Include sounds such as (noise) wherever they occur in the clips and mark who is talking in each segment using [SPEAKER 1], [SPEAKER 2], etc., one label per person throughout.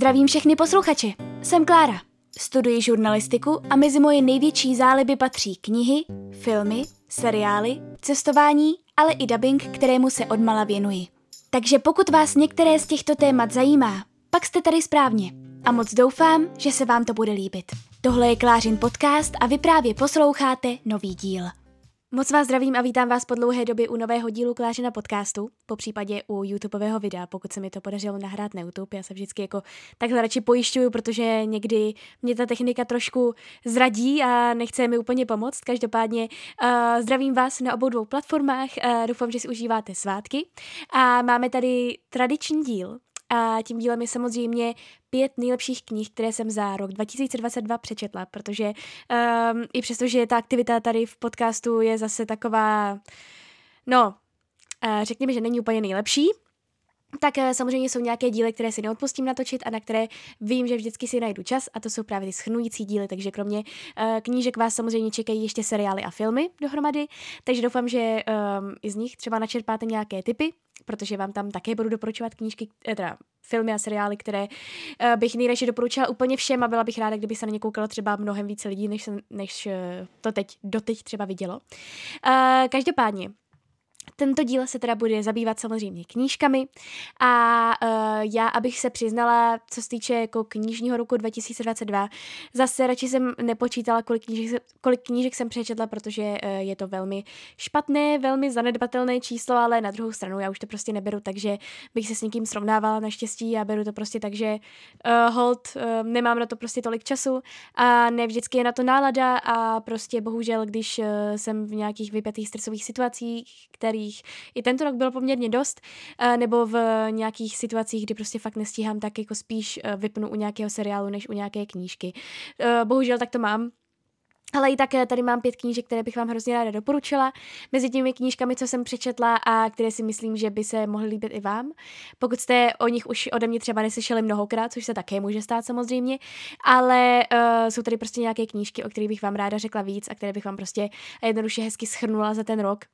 [SPEAKER 1] Zdravím všechny posluchače. Jsem Klára. Studuji žurnalistiku a mezi moje největší záliby patří knihy, filmy, seriály, cestování, ale i dubbing, kterému se odmala věnuji. Takže pokud vás některé z těchto témat zajímá, pak jste tady správně. A moc doufám, že se vám to bude líbit. Tohle je Klářin podcast a vy právě posloucháte nový díl. Moc vás zdravím a vítám vás po dlouhé době u nového dílu Klářina podcastu, po případě u YouTubeového videa, pokud se mi to podařilo nahrát na YouTube. Já se vždycky jako takhle radši pojišťuju, protože někdy mě ta technika trošku zradí a nechce mi úplně pomoct. Každopádně uh, zdravím vás na obou dvou platformách, uh, doufám, že si užíváte svátky a máme tady tradiční díl, a tím dílem je samozřejmě pět nejlepších knih, které jsem za rok 2022 přečetla, protože um, i přesto, že ta aktivita tady v podcastu je zase taková, no, uh, řekněme, že není úplně nejlepší, tak uh, samozřejmě jsou nějaké díly, které si neodpustím natočit a na které vím, že vždycky si najdu čas a to jsou právě ty schrnující díly, takže kromě uh, knížek vás samozřejmě čekají ještě seriály a filmy dohromady, takže doufám, že um, i z nich třeba načerpáte nějaké typy, protože vám tam také budu doporučovat knížky, eh, teda filmy a seriály, které uh, bych nejradši doporučila úplně všem a byla bych ráda, kdyby se na ně koukalo třeba mnohem více lidí, než, než uh, to teď doteď třeba vidělo. Každopádně, tento díl se teda bude zabývat samozřejmě knížkami a uh, já, abych se přiznala, co se týče jako knižního roku 2022, zase radši jsem nepočítala, kolik knížek, kolik knížek jsem přečetla, protože uh, je to velmi špatné, velmi zanedbatelné číslo, ale na druhou stranu já už to prostě neberu, takže bych se s někým srovnávala naštěstí a beru to prostě tak, že uh, hold, uh, nemám na to prostě tolik času a ne vždycky je na to nálada a prostě bohužel, když uh, jsem v nějakých vypjatých stresových situacích, kterých kterých i tento rok bylo poměrně dost, eh, nebo v nějakých situacích, kdy prostě fakt nestíhám, tak jako spíš eh, vypnu u nějakého seriálu, než u nějaké knížky. Eh, bohužel tak to mám, ale i tak tady mám pět knížek, které bych vám hrozně ráda doporučila. Mezi těmi knížkami, co jsem přečetla a které si myslím, že by se mohly líbit i vám. Pokud jste o nich už ode mě třeba neslyšeli mnohokrát, což se také může stát samozřejmě, ale uh, jsou tady prostě nějaké knížky, o kterých bych vám ráda řekla víc a které bych vám prostě jednoduše hezky schrnula za ten rok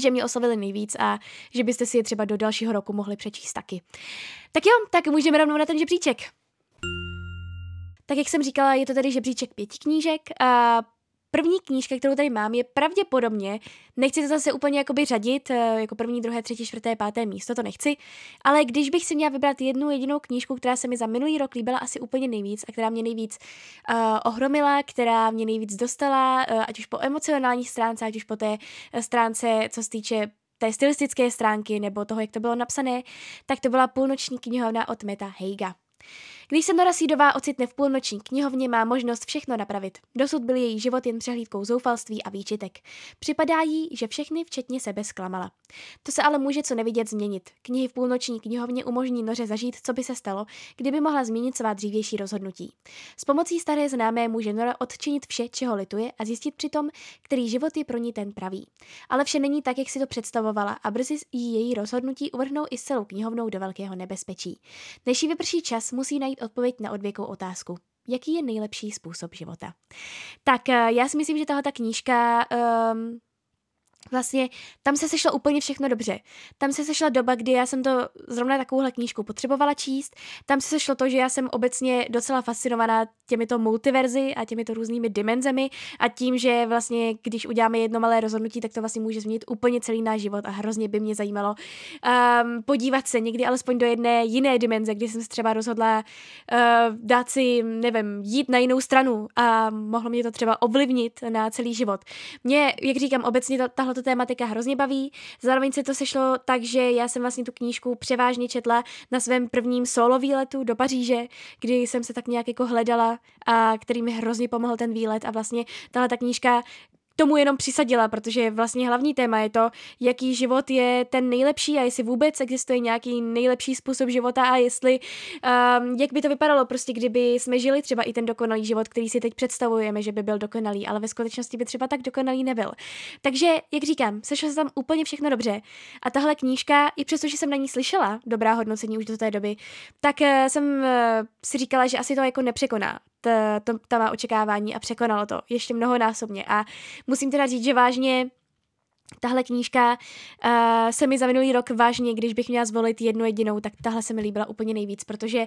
[SPEAKER 1] že mě oslovili nejvíc a že byste si je třeba do dalšího roku mohli přečíst taky. Tak jo, tak můžeme rovnou na ten žebříček. Tak jak jsem říkala, je to tady žebříček pěti knížek a První knížka, kterou tady mám, je pravděpodobně, nechci to zase úplně jakoby řadit, eh, jako první, druhé, třetí, čtvrté, páté místo, to nechci, ale když bych si měla vybrat jednu jedinou knížku, která se mi za minulý rok líbila asi úplně nejvíc a která mě nejvíc uh, ohromila, která mě nejvíc dostala, uh, ať už po emocionální stránce, ať už po té stránce, co se týče té stylistické stránky nebo toho, jak to bylo napsané, tak to byla půlnoční knihovna od Meta Heiga. Když se Nora Seedová ocitne v půlnoční knihovně, má možnost všechno napravit. Dosud byl její život jen přehlídkou zoufalství a výčitek. Připadá jí, že všechny včetně sebe zklamala. To se ale může co nevidět změnit. Knihy v půlnoční knihovně umožní Noře zažít, co by se stalo, kdyby mohla změnit svá dřívější rozhodnutí. S pomocí staré známé může Nora odčinit vše, čeho lituje a zjistit přitom, který život je pro ní ten pravý. Ale vše není tak, jak si to představovala a brzy jí její rozhodnutí uvrhnou i s celou knihovnou do velkého nebezpečí. Než jí vyprší čas, musí najít odpověď na odvěkou otázku. Jaký je nejlepší způsob života? Tak eh, já si myslím, že tahle ta knížka um, vlastně tam se sešlo úplně všechno dobře. Tam se sešla doba, kdy já jsem to zrovna takovouhle knížku potřebovala číst. Tam se sešlo to, že já jsem obecně docela fascinovaná těmito multiverzy a těmito různými dimenzemi a tím, že vlastně, když uděláme jedno malé rozhodnutí, tak to vlastně může změnit úplně celý náš život a hrozně by mě zajímalo um, podívat se někdy alespoň do jedné jiné dimenze, kdy jsem se třeba rozhodla uh, dát si, nevím, jít na jinou stranu a mohlo mě to třeba ovlivnit na celý život. Mě, jak říkám, obecně tahle to tématika hrozně baví. Zároveň se to sešlo tak, že já jsem vlastně tu knížku převážně četla na svém prvním solo výletu do Paříže, kdy jsem se tak nějak jako hledala a který mi hrozně pomohl ten výlet a vlastně tahle ta knížka tomu jenom přisadila, protože vlastně hlavní téma je to, jaký život je ten nejlepší a jestli vůbec existuje nějaký nejlepší způsob života a jestli, um, jak by to vypadalo prostě, kdyby jsme žili třeba i ten dokonalý život, který si teď představujeme, že by byl dokonalý, ale ve skutečnosti by třeba tak dokonalý nebyl. Takže, jak říkám, sešlo se tam úplně všechno dobře a tahle knížka, i přesto, že jsem na ní slyšela dobrá hodnocení už do té doby, tak uh, jsem uh, si říkala, že asi to jako nepřekoná ta, to, ta má očekávání a překonalo to ještě mnohonásobně. A musím teda říct, že vážně Tahle knížka uh, se mi za minulý rok vážně, když bych měla zvolit jednu jedinou, tak tahle se mi líbila úplně nejvíc, protože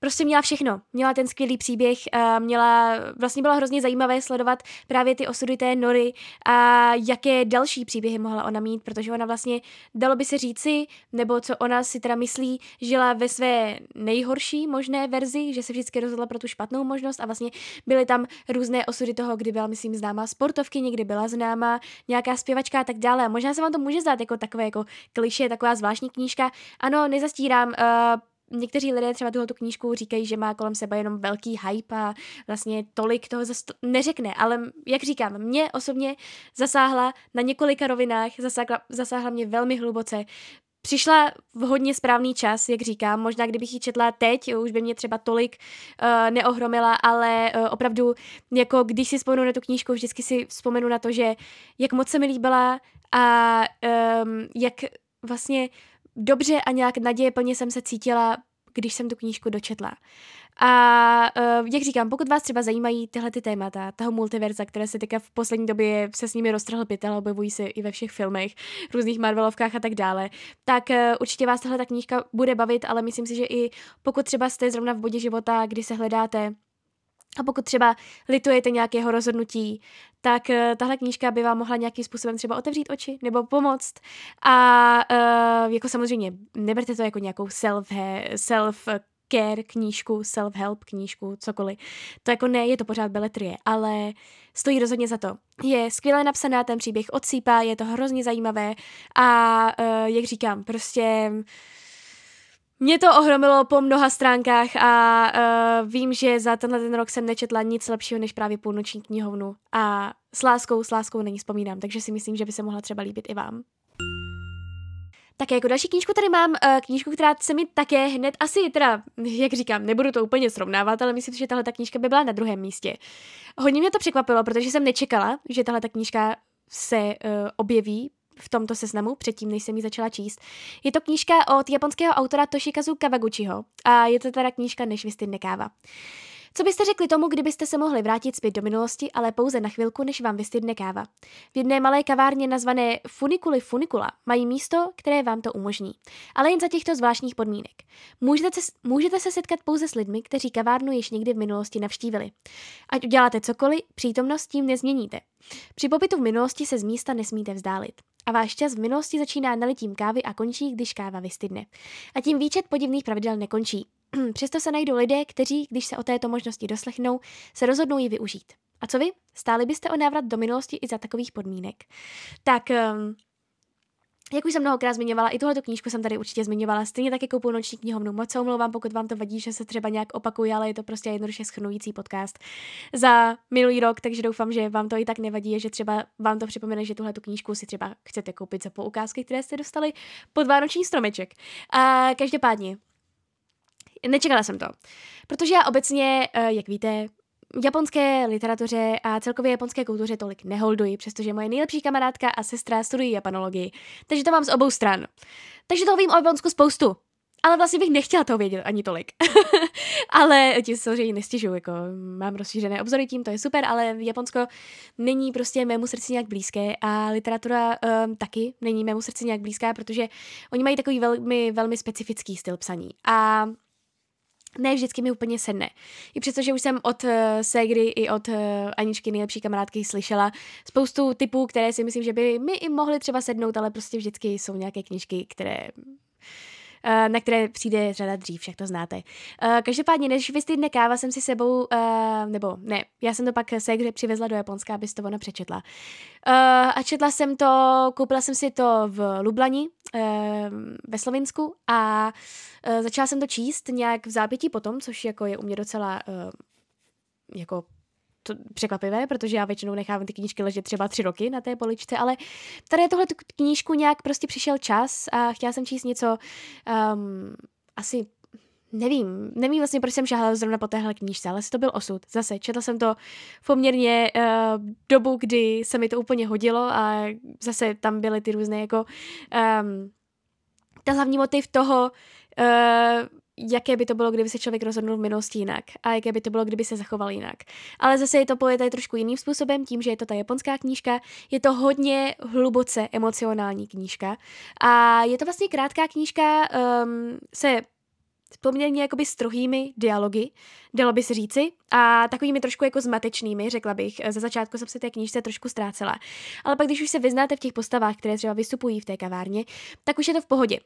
[SPEAKER 2] prostě měla všechno. Měla ten skvělý příběh, a měla, vlastně bylo hrozně zajímavé sledovat právě ty osudy té Nory a jaké další příběhy mohla ona mít, protože ona vlastně, dalo by se říci, nebo co ona si teda myslí, žila ve své nejhorší možné verzi, že se vždycky rozhodla pro tu špatnou možnost a vlastně byly tam různé osudy toho, kdy byla, myslím, známá sportovky, někdy byla známá nějaká zpěvačka a tak dále. A možná se vám to může zdát jako takové jako kliše, taková zvláštní knížka. Ano, nezastírám, uh, někteří lidé třeba tuhle knížku říkají, že má kolem sebe jenom velký hype a vlastně tolik toho zase neřekne, ale jak říkám, mě osobně zasáhla na několika rovinách, zasáhla, zasáhla mě velmi hluboce. Přišla v hodně správný čas, jak říkám, možná kdybych ji četla teď, už by mě třeba tolik uh, neohromila, ale uh, opravdu, jako když si vzpomenu na tu knížku, vždycky si vzpomenu na to, že jak moc se mi líbila a um, jak vlastně dobře a nějak naděje plně jsem se cítila, když jsem tu knížku dočetla. A uh, jak říkám, pokud vás třeba zajímají tyhle ty témata, toho multiverza, které se teďka v poslední době se s nimi roztrhl pytel, objevují se i ve všech filmech, různých Marvelovkách a tak dále, tak uh, určitě vás tahle ta knížka bude bavit, ale myslím si, že i pokud třeba jste zrovna v bodě života, kdy se hledáte a pokud třeba litujete nějakého rozhodnutí, tak uh, tahle knížka by vám mohla nějakým způsobem třeba otevřít oči nebo pomoct. A uh, jako samozřejmě neberte to jako nějakou self, self care knížku, self-help knížku, cokoliv. To jako ne, je to pořád beletrie, ale stojí rozhodně za to. Je skvěle napsaná, ten příběh odsýpá, je to hrozně zajímavé a uh, jak říkám, prostě mě to ohromilo po mnoha stránkách a uh, vím, že za tenhle ten rok jsem nečetla nic lepšího než právě půlnoční knihovnu a s láskou, s láskou není vzpomínám, takže si myslím, že by se mohla třeba líbit i vám. Tak jako další knížku tady mám, uh, knížku, která se mi také hned asi, teda, jak říkám, nebudu to úplně srovnávat, ale myslím že tahle ta knížka by byla na druhém místě. Hodně mě to překvapilo, protože jsem nečekala, že tahle ta knížka se uh, objeví v tomto seznamu, předtím, než jsem ji začala číst. Je to knížka od japonského autora Toshikazu Kawaguchiho a je to teda knížka Než vystydne káva. Co byste řekli tomu, kdybyste se mohli vrátit zpět do minulosti, ale pouze na chvilku, než vám vystydne káva? V jedné malé kavárně nazvané Funikuli Funikula mají místo, které vám to umožní. Ale jen za těchto zvláštních podmínek. Můžete se, můžete se setkat pouze s lidmi, kteří kavárnu již někdy v minulosti navštívili. Ať uděláte cokoliv, přítomnost tím nezměníte. Při pobytu v minulosti se z místa nesmíte vzdálit. A váš čas v minulosti začíná nalitím kávy a končí, když káva vystydne. A tím výčet podivných pravidel nekončí. (clears throat) Přesto se najdou lidé, kteří, když se o této možnosti doslechnou, se rozhodnou ji využít. A co vy? Stáli byste o návrat do minulosti i za takových podmínek? Tak, um, jak už jsem mnohokrát zmiňovala, i tuhle knížku jsem tady určitě zmiňovala, stejně tak jako půlnoční knihovnu. Moc se omlouvám, pokud vám to vadí, že se třeba nějak opakuje, ale je to prostě jednoduše schrnující podcast za minulý rok, takže doufám, že vám to i tak nevadí, že třeba vám to připomene, že tuhle knížku si třeba chcete koupit za poukázky, které jste dostali pod vánoční stromeček. A každopádně, Nečekala jsem to. Protože já obecně, eh, jak víte, japonské literatuře a celkově japonské kultuře tolik neholduji, přestože moje nejlepší kamarádka a sestra studují japanologii. Takže to mám z obou stran. Takže toho vím o Japonsku spoustu. Ale vlastně bych nechtěla toho vědět ani tolik. (laughs) ale ti samozřejmě nestěžuju, jako mám rozšířené obzory tím, to je super, ale Japonsko není prostě mému srdci nějak blízké a literatura um, taky není mému srdci nějak blízká, protože oni mají takový velmi, velmi specifický styl psaní. A ne vždycky mi úplně sedne. I přesto, že už jsem od uh, Segry i od uh, Aničky nejlepší kamarádky slyšela spoustu typů, které si myslím, že by mi i mohly třeba sednout, ale prostě vždycky jsou nějaké knižky, které Eh, na které přijde řada dřív, jak to znáte. Eh, každopádně, než vystydne káva, jsem si sebou, eh, nebo ne, já jsem to pak se hře přivezla do Japonska, aby to ona přečetla. A četla jsem to, koupila jsem si to v Lublani, ve Slovensku a začala jsem to číst nějak v zápětí potom, což jako je u mě docela jako to překvapivé, protože já většinou nechávám ty knížky ležet třeba tři roky na té poličce, ale tady tohle knížku nějak prostě přišel čas a chtěla jsem číst něco um, asi Nevím, nevím vlastně, proč jsem šáhala zrovna po téhle knížce, ale to byl osud. Zase, četla jsem to poměrně uh, dobu, kdy se mi to úplně hodilo a zase tam byly ty různé jako um, ta hlavní motiv toho, uh, jaké by to bylo, kdyby se člověk rozhodnul v minulosti jinak a jaké by to bylo, kdyby se zachoval jinak. Ale zase je to tady trošku jiným způsobem, tím, že je to ta japonská knížka, je to hodně hluboce emocionální knížka a je to vlastně krátká knížka, um, se poměrně jakoby strohými dialogy, dalo by se říci, a takovými trošku jako zmatečnými, řekla bych. Ze začátku jsem se té knížce trošku ztrácela. Ale pak, když už se vyznáte v těch postavách, které třeba vystupují v té kavárně, tak už je to v pohodě.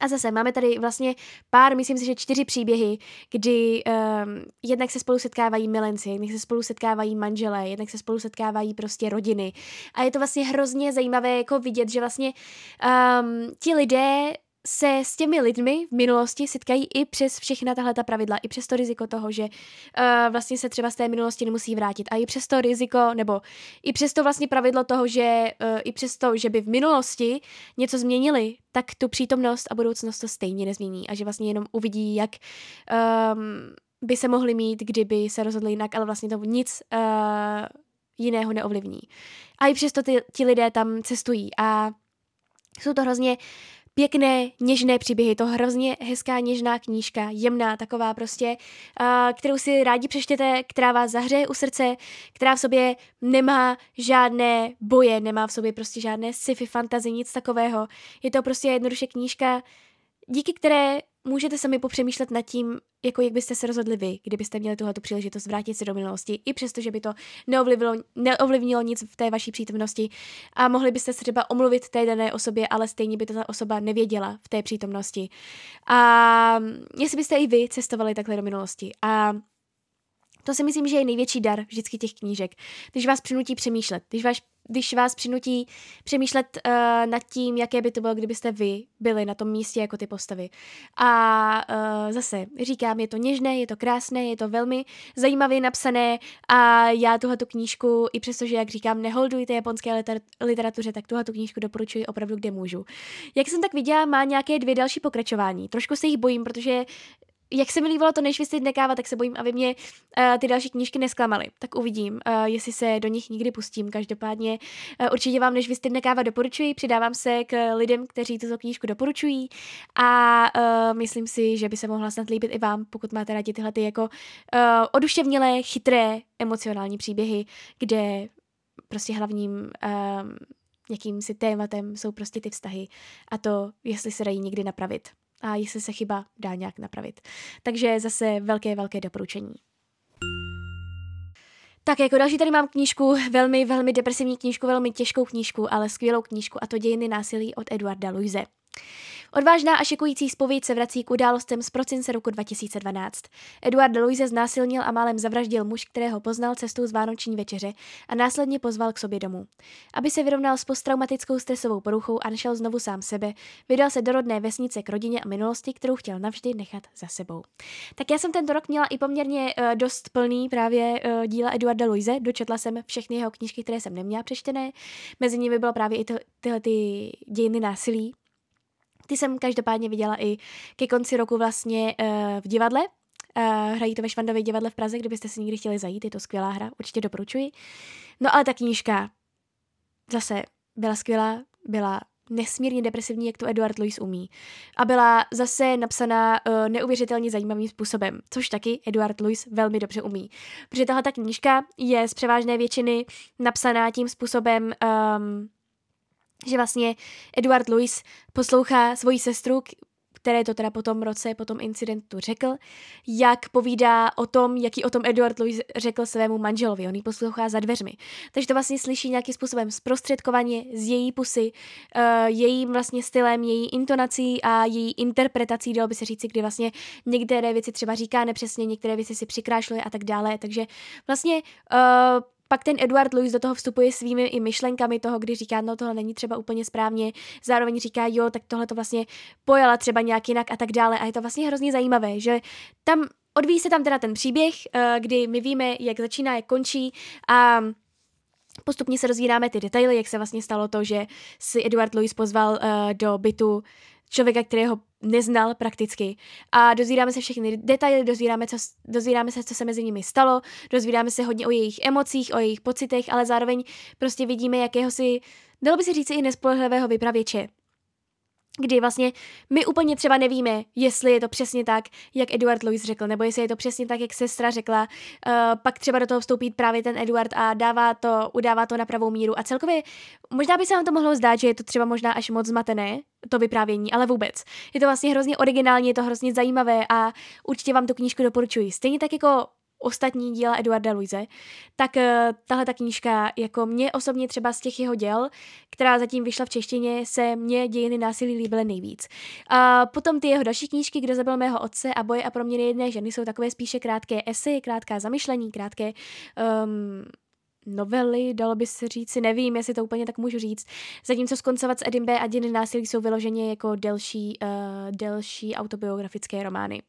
[SPEAKER 2] A zase máme tady vlastně pár, myslím si, že čtyři příběhy, kdy um, jednak se spolu setkávají milenci, jednak se spolu setkávají manželé, jednak se spolu setkávají prostě rodiny. A je to vlastně hrozně zajímavé jako vidět, že vlastně um, ti lidé se s těmi lidmi v minulosti setkají i přes všechna tahle ta pravidla, i přes to riziko toho, že uh, vlastně se třeba z té minulosti nemusí vrátit. A i přes to riziko, nebo i přes to vlastně pravidlo toho, že uh, i přes to, že by v minulosti něco změnili, tak tu přítomnost a budoucnost to stejně nezmění. A že vlastně jenom uvidí, jak um, by se mohli mít, kdyby se rozhodli jinak, ale vlastně to nic uh, jiného neovlivní. A i přesto ty, ti lidé tam cestují a jsou to hrozně pěkné, něžné příběhy. To hrozně hezká, něžná knížka, jemná, taková prostě, kterou si rádi přečtěte, která vás zahřeje u srdce, která v sobě nemá žádné boje, nemá v sobě prostě žádné sci-fi fantazy, nic takového. Je to prostě jednoduše knížka, díky které můžete sami popřemýšlet nad tím, jako jak byste se rozhodli vy, kdybyste měli tuhle příležitost vrátit se do minulosti, i přesto, že by to neovlivnilo, neovlivnilo nic v té vaší přítomnosti a mohli byste se třeba omluvit té dané osobě, ale stejně by to ta osoba nevěděla v té přítomnosti. A jestli byste i vy cestovali takhle do minulosti a to si myslím, že je největší dar vždycky těch knížek. Když vás přinutí přemýšlet, když vás, když vás přinutí přemýšlet uh, nad tím, jaké by to bylo, kdybyste vy byli na tom místě jako ty postavy. A uh, zase říkám, je to něžné, je to krásné, je to velmi zajímavě napsané a já tuhle tu knížku, i přestože, jak říkám, neholdujte japonské liter- literatuře, tak tuhle tu knížku doporučuji opravdu, kde můžu. Jak jsem tak viděla, má nějaké dvě další pokračování. Trošku se jich bojím, protože jak se mi líbilo to Než vystyd nekáva, tak se bojím, aby mě uh, ty další knížky nesklamaly. Tak uvidím, uh, jestli se do nich nikdy pustím. Každopádně uh, určitě vám Než vystyd nekáva doporučuji, přidávám se k lidem, kteří tuto knížku doporučují a uh, myslím si, že by se mohla snad líbit i vám, pokud máte rádi tyhle ty jako uh, oduševnělé, chytré, emocionální příběhy, kde prostě hlavním um, jakýmsi tématem jsou prostě ty vztahy a to, jestli se dají někdy napravit a jestli se chyba dá nějak napravit. Takže zase velké, velké doporučení. Tak jako další tady mám knížku, velmi, velmi depresivní knížku, velmi těžkou knížku, ale skvělou knížku a to Dějiny násilí od Eduarda Luise. Odvážná a šikující zpověď se vrací k událostem z prosince roku 2012. Eduard Louise znásilnil a málem zavraždil muž, kterého poznal cestou z Vánoční večeře a následně pozval k sobě domů. Aby se vyrovnal s posttraumatickou stresovou poruchou a našel znovu sám sebe, vydal se do rodné vesnice k rodině a minulosti, kterou chtěl navždy nechat za sebou. Tak já jsem tento rok měla i poměrně uh, dost plný právě uh, díla Eduarda Louise. Dočetla jsem všechny jeho knížky, které jsem neměla přečtené. Mezi nimi bylo právě i to, tyhle ty dějiny násilí, ty jsem každopádně viděla i ke konci roku vlastně uh, v divadle. Uh, hrají to ve Švandově divadle v Praze, kdybyste si někdy chtěli zajít, je to skvělá hra, určitě doporučuji. No ale ta knížka zase byla skvělá, byla nesmírně depresivní, jak to Eduard Louis umí. A byla zase napsaná uh, neuvěřitelně zajímavým způsobem, což taky Eduard Louis velmi dobře umí. Protože tahle ta knížka je z převážné většiny napsaná tím způsobem, um, že vlastně Eduard Louis poslouchá svoji sestru, které to teda po tom roce, po tom incidentu řekl, jak povídá o tom, jaký o tom Eduard Louis řekl svému manželovi. On ji poslouchá za dveřmi. Takže to vlastně slyší nějakým způsobem zprostředkovaně z její pusy, uh, jejím vlastně stylem, její intonací a její interpretací, dalo by se říci, kdy vlastně některé věci třeba říká nepřesně, některé věci si přikrášluje a tak dále. Takže vlastně uh, pak ten Eduard Louis do toho vstupuje svými i myšlenkami toho, kdy říká, no tohle není třeba úplně správně, zároveň říká, jo, tak tohle to vlastně pojala třeba nějak jinak a tak dále. A je to vlastně hrozně zajímavé, že tam odvíjí se tam teda ten příběh, eh, kdy my víme, jak začíná, jak končí a Postupně se rozvíráme ty detaily, jak se vlastně stalo to, že si Eduard Louis pozval uh, do bytu člověka, kterého neznal prakticky. A dozvídáme se všechny detaily, dozvídáme, co, dozvídáme se, co se mezi nimi stalo, dozvídáme se hodně o jejich emocích, o jejich pocitech, ale zároveň prostě vidíme jakéhosi, dalo by se říct i nespolehlivého vypravěče. Kdy vlastně my úplně třeba nevíme, jestli je to přesně tak, jak Eduard Louis řekl, nebo jestli je to přesně tak, jak sestra řekla, uh, pak třeba do toho vstoupí právě ten Eduard a dává to, udává to na pravou míru a celkově možná by se vám to mohlo zdát, že je to třeba možná až moc zmatené, to vyprávění, ale vůbec. Je to vlastně hrozně originální, je to hrozně zajímavé a určitě vám tu knížku doporučuji. Stejně tak jako ostatní díla Eduarda Luise, tak uh, tahle ta knížka, jako mě osobně třeba z těch jeho děl, která zatím vyšla v češtině, se mě dějiny násilí líbily nejvíc. A potom ty jeho další knížky, Kdo zabil mého otce a Boje a proměny jedné ženy, jsou takové spíše krátké esy, krátká zamyšlení, krátké um, novely, dalo by se říct, nevím, jestli to úplně tak můžu říct. Zatímco skoncovat s Edim B. a dějiny násilí jsou vyloženě jako delší, uh, delší autobiografické romány.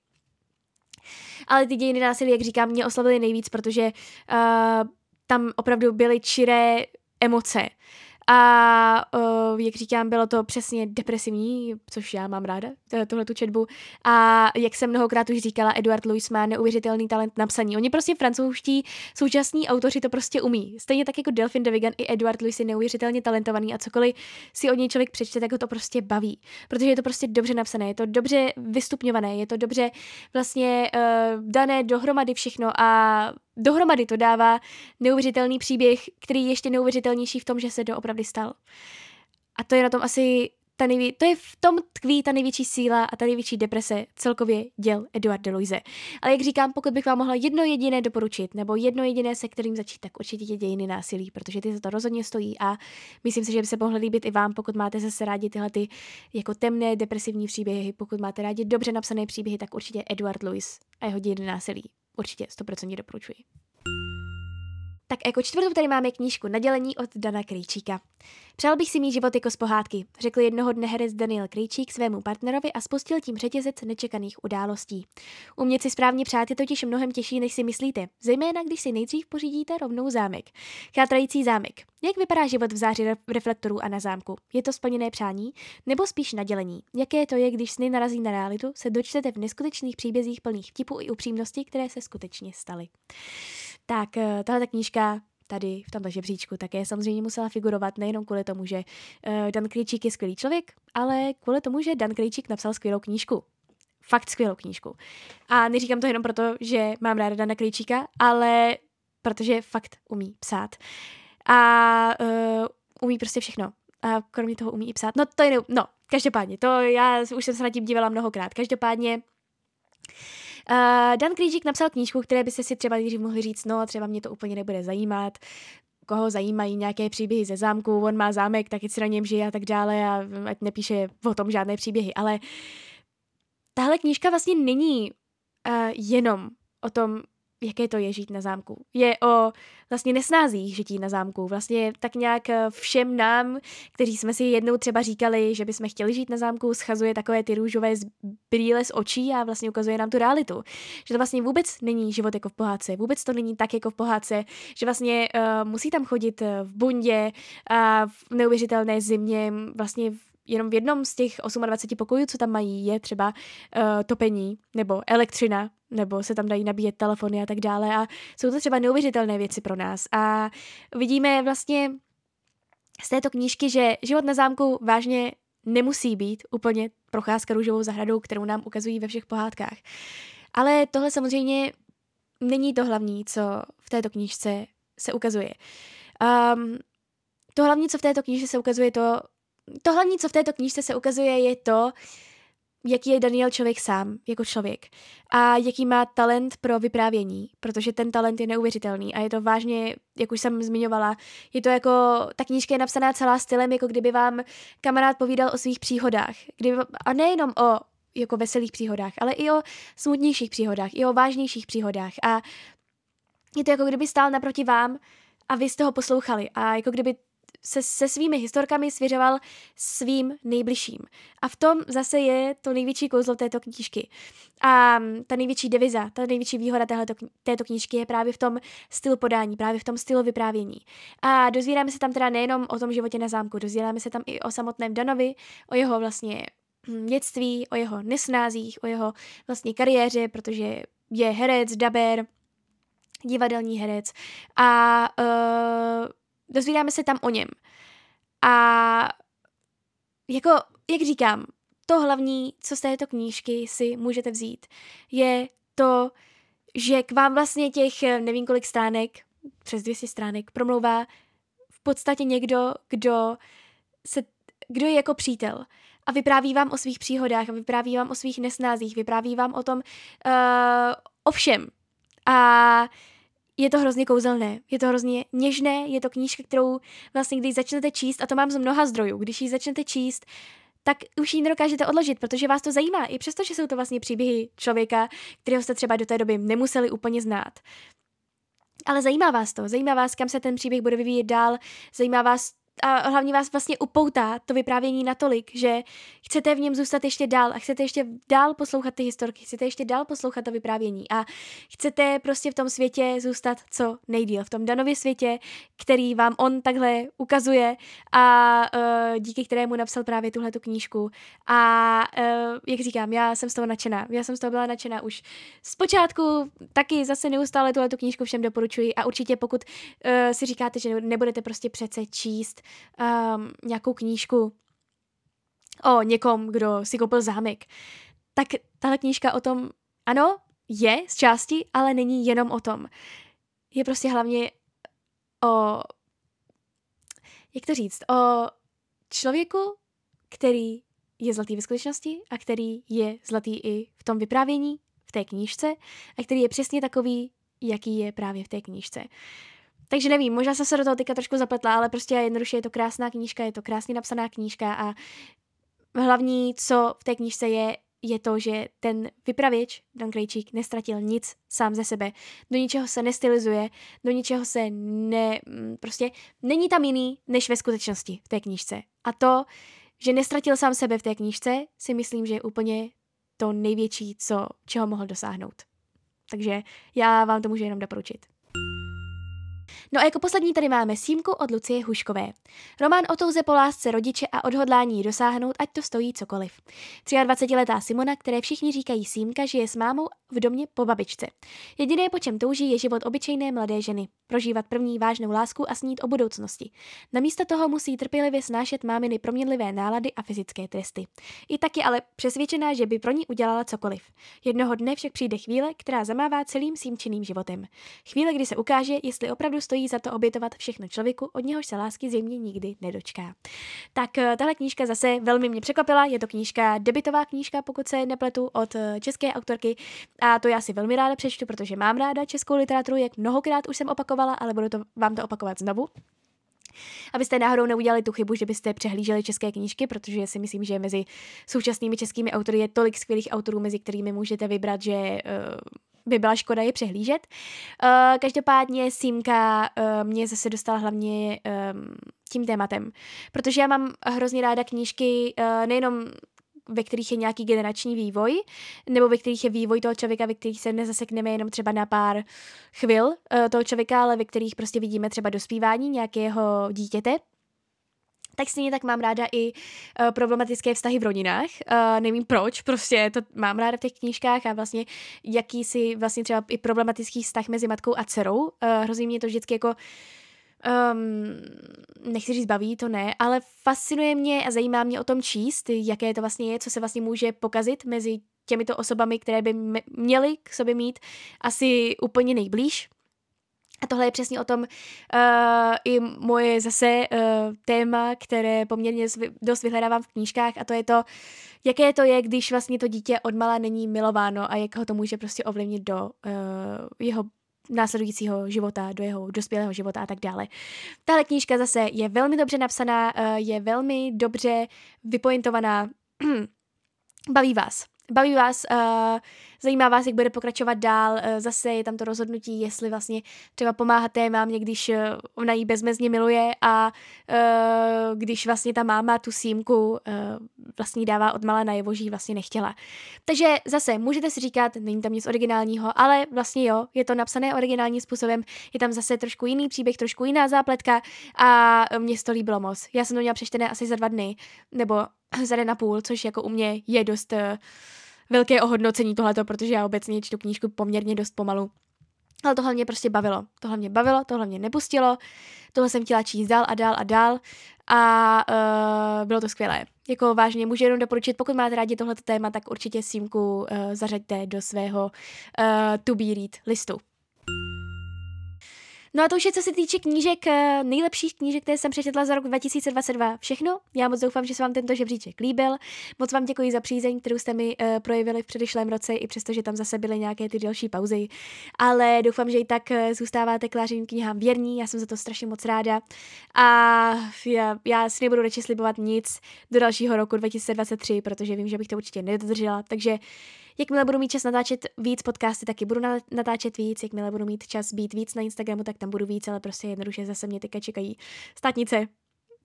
[SPEAKER 2] Ale ty dějiny násilí, jak říkám, mě oslavily nejvíc, protože uh, tam opravdu byly čiré emoce. A uh, jak říkám, bylo to přesně depresivní, což já mám ráda, tohle tu četbu. A jak jsem mnohokrát už říkala, Eduard Louis má neuvěřitelný talent na psaní. Oni prostě francouzští současní autoři to prostě umí. Stejně tak jako Delphine de Vigan i Eduard Louis je neuvěřitelně talentovaný a cokoliv si od něj člověk přečte, tak ho to prostě baví. Protože je to prostě dobře napsané, je to dobře vystupňované, je to dobře vlastně uh, dané dohromady všechno a dohromady to dává neuvěřitelný příběh, který je ještě neuvěřitelnější v tom, že se doopravdy stal. A to je na tom asi ta nejvě- to je v tom tkví ta největší síla a ta největší deprese celkově děl Eduarda Loise. Ale jak říkám, pokud bych vám mohla jedno jediné doporučit, nebo jedno jediné, se kterým začít, tak určitě tě dějiny násilí, protože ty za to rozhodně stojí a myslím si, že by se mohly líbit i vám, pokud máte zase rádi tyhle ty jako temné, depresivní příběhy, pokud máte rádi dobře napsané příběhy, tak určitě Eduard Louis a jeho dějiny násilí. Určitě 100% doporučuji. Tak jako čtvrtou tady máme knížku Nadělení od Dana Krejčíka. Přál bych si mít život jako z pohádky, řekl jednoho dne herec Daniel Krejčík svému partnerovi a spustil tím řetězec nečekaných událostí. Umět si správně přát je totiž mnohem těžší, než si myslíte, zejména když si nejdřív pořídíte rovnou zámek. Chátrající zámek. Jak vypadá život v záři reflektorů a na zámku? Je to splněné přání? Nebo spíš nadělení? Jaké to je, když sny narazí na realitu, se dočtete v neskutečných příbězích plných vtipů i upřímnosti, které se skutečně staly. Tak eh, tahle knížka tady v tomto žebříčku také samozřejmě musela figurovat nejenom kvůli tomu, že uh, Dan Krejčík je skvělý člověk, ale kvůli tomu, že Dan Krejčík napsal skvělou knížku. Fakt skvělou knížku. A neříkám to jenom proto, že mám ráda Dana Krejčíka, ale protože fakt umí psát. A uh, umí prostě všechno. A kromě toho umí i psát. No to je, no, každopádně, to já už jsem se na tím dívala mnohokrát. Každopádně Uh, Dan Krížík napsal knížku, které by se si třeba nejdřív mohli říct, no třeba mě to úplně nebude zajímat, koho zajímají nějaké příběhy ze zámku, on má zámek, tak si na něm žije a tak dále a ať nepíše o tom žádné příběhy, ale tahle knížka vlastně není uh, jenom o tom, jaké to je žít na zámku. Je o vlastně nesnázích žití na zámku. Vlastně tak nějak eh, všem nám, kteří jsme si jednou třeba říkali, že bychom chtěli žít na zámku, schazuje takové ty růžové brýle z očí a vlastně ukazuje nám tu realitu. Že to vlastně vůbec není život jako v pohádce, vůbec to není tak jako v pohádce, že vlastně uh, musí tam chodit eh, v bundě a v neuvěřitelné zimě, vlastně jenom v jednom z těch 28 pokojů, co tam mají, je třeba uh, topení nebo elektřina, nebo se tam dají nabíjet telefony a tak dále. A jsou to třeba neuvěřitelné věci pro nás. A vidíme vlastně z této knížky, že život na zámku vážně nemusí být úplně procházka růžovou zahradou, kterou nám ukazují ve všech pohádkách. Ale tohle samozřejmě není to hlavní, co v této knížce se ukazuje. Um, to hlavní, co v této knížce se ukazuje, to, to hlavní, co v této knížce se ukazuje, je to, jaký je Daniel člověk sám, jako člověk. A jaký má talent pro vyprávění, protože ten talent je neuvěřitelný a je to vážně, jak už jsem zmiňovala, je to jako, ta knížka je napsaná celá stylem, jako kdyby vám kamarád povídal o svých příhodách. Kdyby, a nejenom o jako veselých příhodách, ale i o smutnějších příhodách, i o vážnějších příhodách. A je to jako kdyby stál naproti vám a vy jste ho poslouchali a jako kdyby se, se svými historkami svěřoval svým nejbližším. A v tom zase je to největší kouzlo této knížky. A ta největší deviza, ta největší výhoda této, této knížky je právě v tom stylu podání, právě v tom stylu vyprávění. A dozvídáme se tam teda nejenom o tom životě na zámku, dozvídáme se tam i o samotném Danovi, o jeho vlastně hm, dětství, o jeho nesnázích, o jeho vlastně kariéře, protože je herec, daber, divadelní herec a uh, dozvídáme se tam o něm. A jako, jak říkám, to hlavní, co z této knížky si můžete vzít, je to, že k vám vlastně těch nevím kolik stránek, přes 200 stránek, promlouvá v podstatě někdo, kdo, se, kdo je jako přítel a vypráví vám o svých příhodách, a vypráví vám o svých nesnázích, vypráví vám o tom, uh, o všem. A je to hrozně kouzelné, je to hrozně něžné, je to knížka, kterou vlastně, když začnete číst, a to mám z mnoha zdrojů, když ji začnete číst, tak už ji nedokážete odložit, protože vás to zajímá, i přesto, že jsou to vlastně příběhy člověka, kterého jste třeba do té doby nemuseli úplně znát. Ale zajímá vás to, zajímá vás, kam se ten příběh bude vyvíjet dál, zajímá vás a hlavně vás vlastně upoutá to vyprávění natolik, že chcete v něm zůstat ještě dál a chcete ještě dál poslouchat ty historky, chcete ještě dál poslouchat to vyprávění a chcete prostě v tom světě zůstat co nejdíl, v tom Danově světě, který vám on takhle ukazuje a uh, díky kterému napsal právě tuhle tu knížku. A uh, jak říkám, já jsem z toho nadšená. Já jsem z toho byla nadšená už zpočátku, taky zase neustále tuhle tu knížku všem doporučuji a určitě pokud uh, si říkáte, že nebudete prostě přece číst um, nějakou knížku o někom, kdo si koupil zámek, tak tahle knížka o tom, ano, je z části, ale není jenom o tom. Je prostě hlavně o, jak to říct, o člověku, který je zlatý ve skutečnosti a který je zlatý i v tom vyprávění, v té knížce a který je přesně takový, jaký je právě v té knížce. Takže nevím, možná jsem se do toho teďka trošku zapletla, ale prostě jednoduše je to krásná knížka, je to krásně napsaná knížka a hlavní, co v té knížce je, je to, že ten vypravěč, Dan Krejčík, nestratil nic sám ze sebe. Do ničeho se nestylizuje, do ničeho se ne... Mm, prostě není tam jiný, než ve skutečnosti v té knížce. A to, že nestratil sám sebe v té knížce, si myslím, že je úplně to největší, co, čeho mohl dosáhnout. Takže já vám to můžu jenom doporučit. No a jako poslední tady máme Símku od Lucie Huškové. Román o touze po lásce rodiče a odhodlání dosáhnout, ať to stojí cokoliv. 23-letá Simona, které všichni říkají Símka, žije s mámou v domě po babičce. Jediné, po čem touží, je život obyčejné mladé ženy. Prožívat první vážnou lásku a snít o budoucnosti. Namísto toho musí trpělivě snášet máminy proměnlivé nálady a fyzické tresty. I tak je ale přesvědčená, že by pro ní udělala cokoliv. Jednoho dne však přijde chvíle, která zamává celým símčiným životem. Chvíle, kdy se ukáže, jestli opravdu stojí za to obětovat všechno člověku, od něhož se lásky zřejmě nikdy nedočká. Tak eh, tahle knížka zase velmi mě překvapila. Je to knížka, debitová knížka, pokud se nepletu, od eh, české autorky. A to já si velmi ráda přečtu, protože mám ráda českou literaturu, jak mnohokrát už jsem opakovala, ale budu to vám to opakovat znovu. Abyste náhodou neudělali tu chybu, že byste přehlíželi české knížky, protože si myslím, že mezi současnými českými autory je tolik skvělých autorů, mezi kterými můžete vybrat, že uh, by byla škoda je přehlížet. Uh, každopádně Símka uh, mě zase dostala hlavně um, tím tématem, protože já mám hrozně ráda knížky uh, nejenom ve kterých je nějaký generační vývoj, nebo ve kterých je vývoj toho člověka, ve kterých se nezasekneme jenom třeba na pár chvil uh, toho člověka, ale ve kterých prostě vidíme třeba dospívání nějakého dítěte, tak stejně tak mám ráda i uh, problematické vztahy v rodinách. Uh, nevím proč, prostě to mám ráda v těch knížkách a vlastně jakýsi vlastně třeba i problematický vztah mezi matkou a dcerou. Uh, hrozí mě to vždycky jako um, nechci říct baví, to ne, ale fascinuje mě a zajímá mě o tom číst, jaké to vlastně je, co se vlastně může pokazit mezi těmito osobami, které by měly k sobě mít asi úplně nejblíž. A tohle je přesně o tom uh, i moje zase uh, téma, které poměrně dost vyhledávám v knížkách a to je to, jaké to je, když vlastně to dítě odmala není milováno a jak ho to může prostě ovlivnit do uh, jeho následujícího života, do jeho dospělého života a tak dále. Tahle knížka zase je velmi dobře napsaná, uh, je velmi dobře vypointovaná, (clears throat) baví vás. Baví vás, uh, zajímá vás, jak bude pokračovat dál, uh, zase je tam to rozhodnutí, jestli vlastně třeba pomáhat té mámě, když uh, ona jí bezmezně miluje a uh, když vlastně ta máma tu símku vlastně dává od mala najevo, že ji vlastně nechtěla. Takže zase můžete si říkat, není tam nic originálního, ale vlastně jo, je to napsané originálním způsobem, je tam zase trošku jiný příběh, trošku jiná zápletka a mně to líbilo moc. Já jsem to měla přečtené asi za dva dny, nebo (clears throat) za den a půl, což jako u mě je dost uh, velké ohodnocení tohleto, protože já obecně čtu knížku poměrně dost pomalu. Ale tohle mě prostě bavilo. Tohle mě bavilo, tohle mě nepustilo. Tohle jsem chtěla číst dál a dál a dál a uh, bylo to skvělé. Jako vážně, můžu jenom doporučit, pokud máte rádi tohleto téma, tak určitě símku uh, zařaďte do svého uh, to be read listu. No a to už je, co se týče knížek, eh, nejlepších knížek, které jsem přečetla za rok 2022. Všechno. Já moc doufám, že se vám tento žebříček líbil. Moc vám děkuji za přízeň, kterou jste mi uh, projevili v předešlém roce, i přesto, že tam zase byly nějaké ty další pauzy. Ale doufám, že i tak uh, zůstáváte klářeným knihám věrní. Já jsem za to strašně moc ráda. A já, já si nebudu radši slibovat nic do dalšího roku 2023, protože vím, že bych to určitě nedodržela. Takže Jakmile budu mít čas natáčet víc podcasty, taky budu natáčet víc. Jakmile budu mít čas být víc na Instagramu, tak tam budu víc, ale prostě jednoduše zase mě teďka čekají státnice,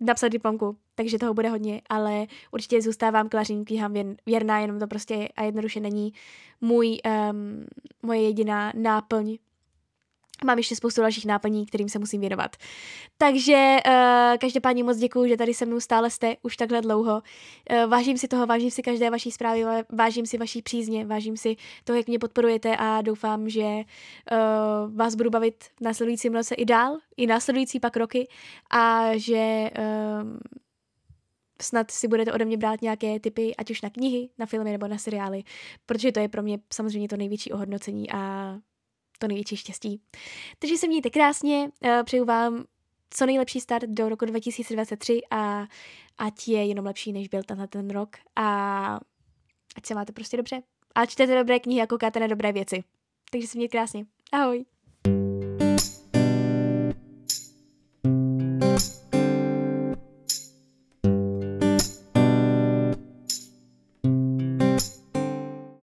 [SPEAKER 2] napsat diplomku, takže toho bude hodně, ale určitě zůstávám klařím knihám věrná, jenom to prostě a jednoduše není můj, um, moje jediná náplň Mám ještě spoustu dalších náplní, kterým se musím věnovat. Takže uh, každopádně moc děkuji, že tady se mnou stále jste už takhle dlouho. Uh, vážím si toho, vážím si každé vaší zprávy, vážím si vaší přízně, vážím si toho, jak mě podporujete a doufám, že uh, vás budu bavit v následujícím roce i dál, i následující pak roky a že uh, snad si budete ode mě brát nějaké typy, ať už na knihy, na filmy nebo na seriály, protože to je pro mě samozřejmě to největší ohodnocení a to největší štěstí. Takže se mějte krásně, eh, přeju vám co nejlepší start do roku 2023 a ať je jenom lepší, než byl tenhle ten rok a ať se máte prostě dobře. A čtete dobré knihy a koukáte na dobré věci. Takže se mějte krásně. Ahoj.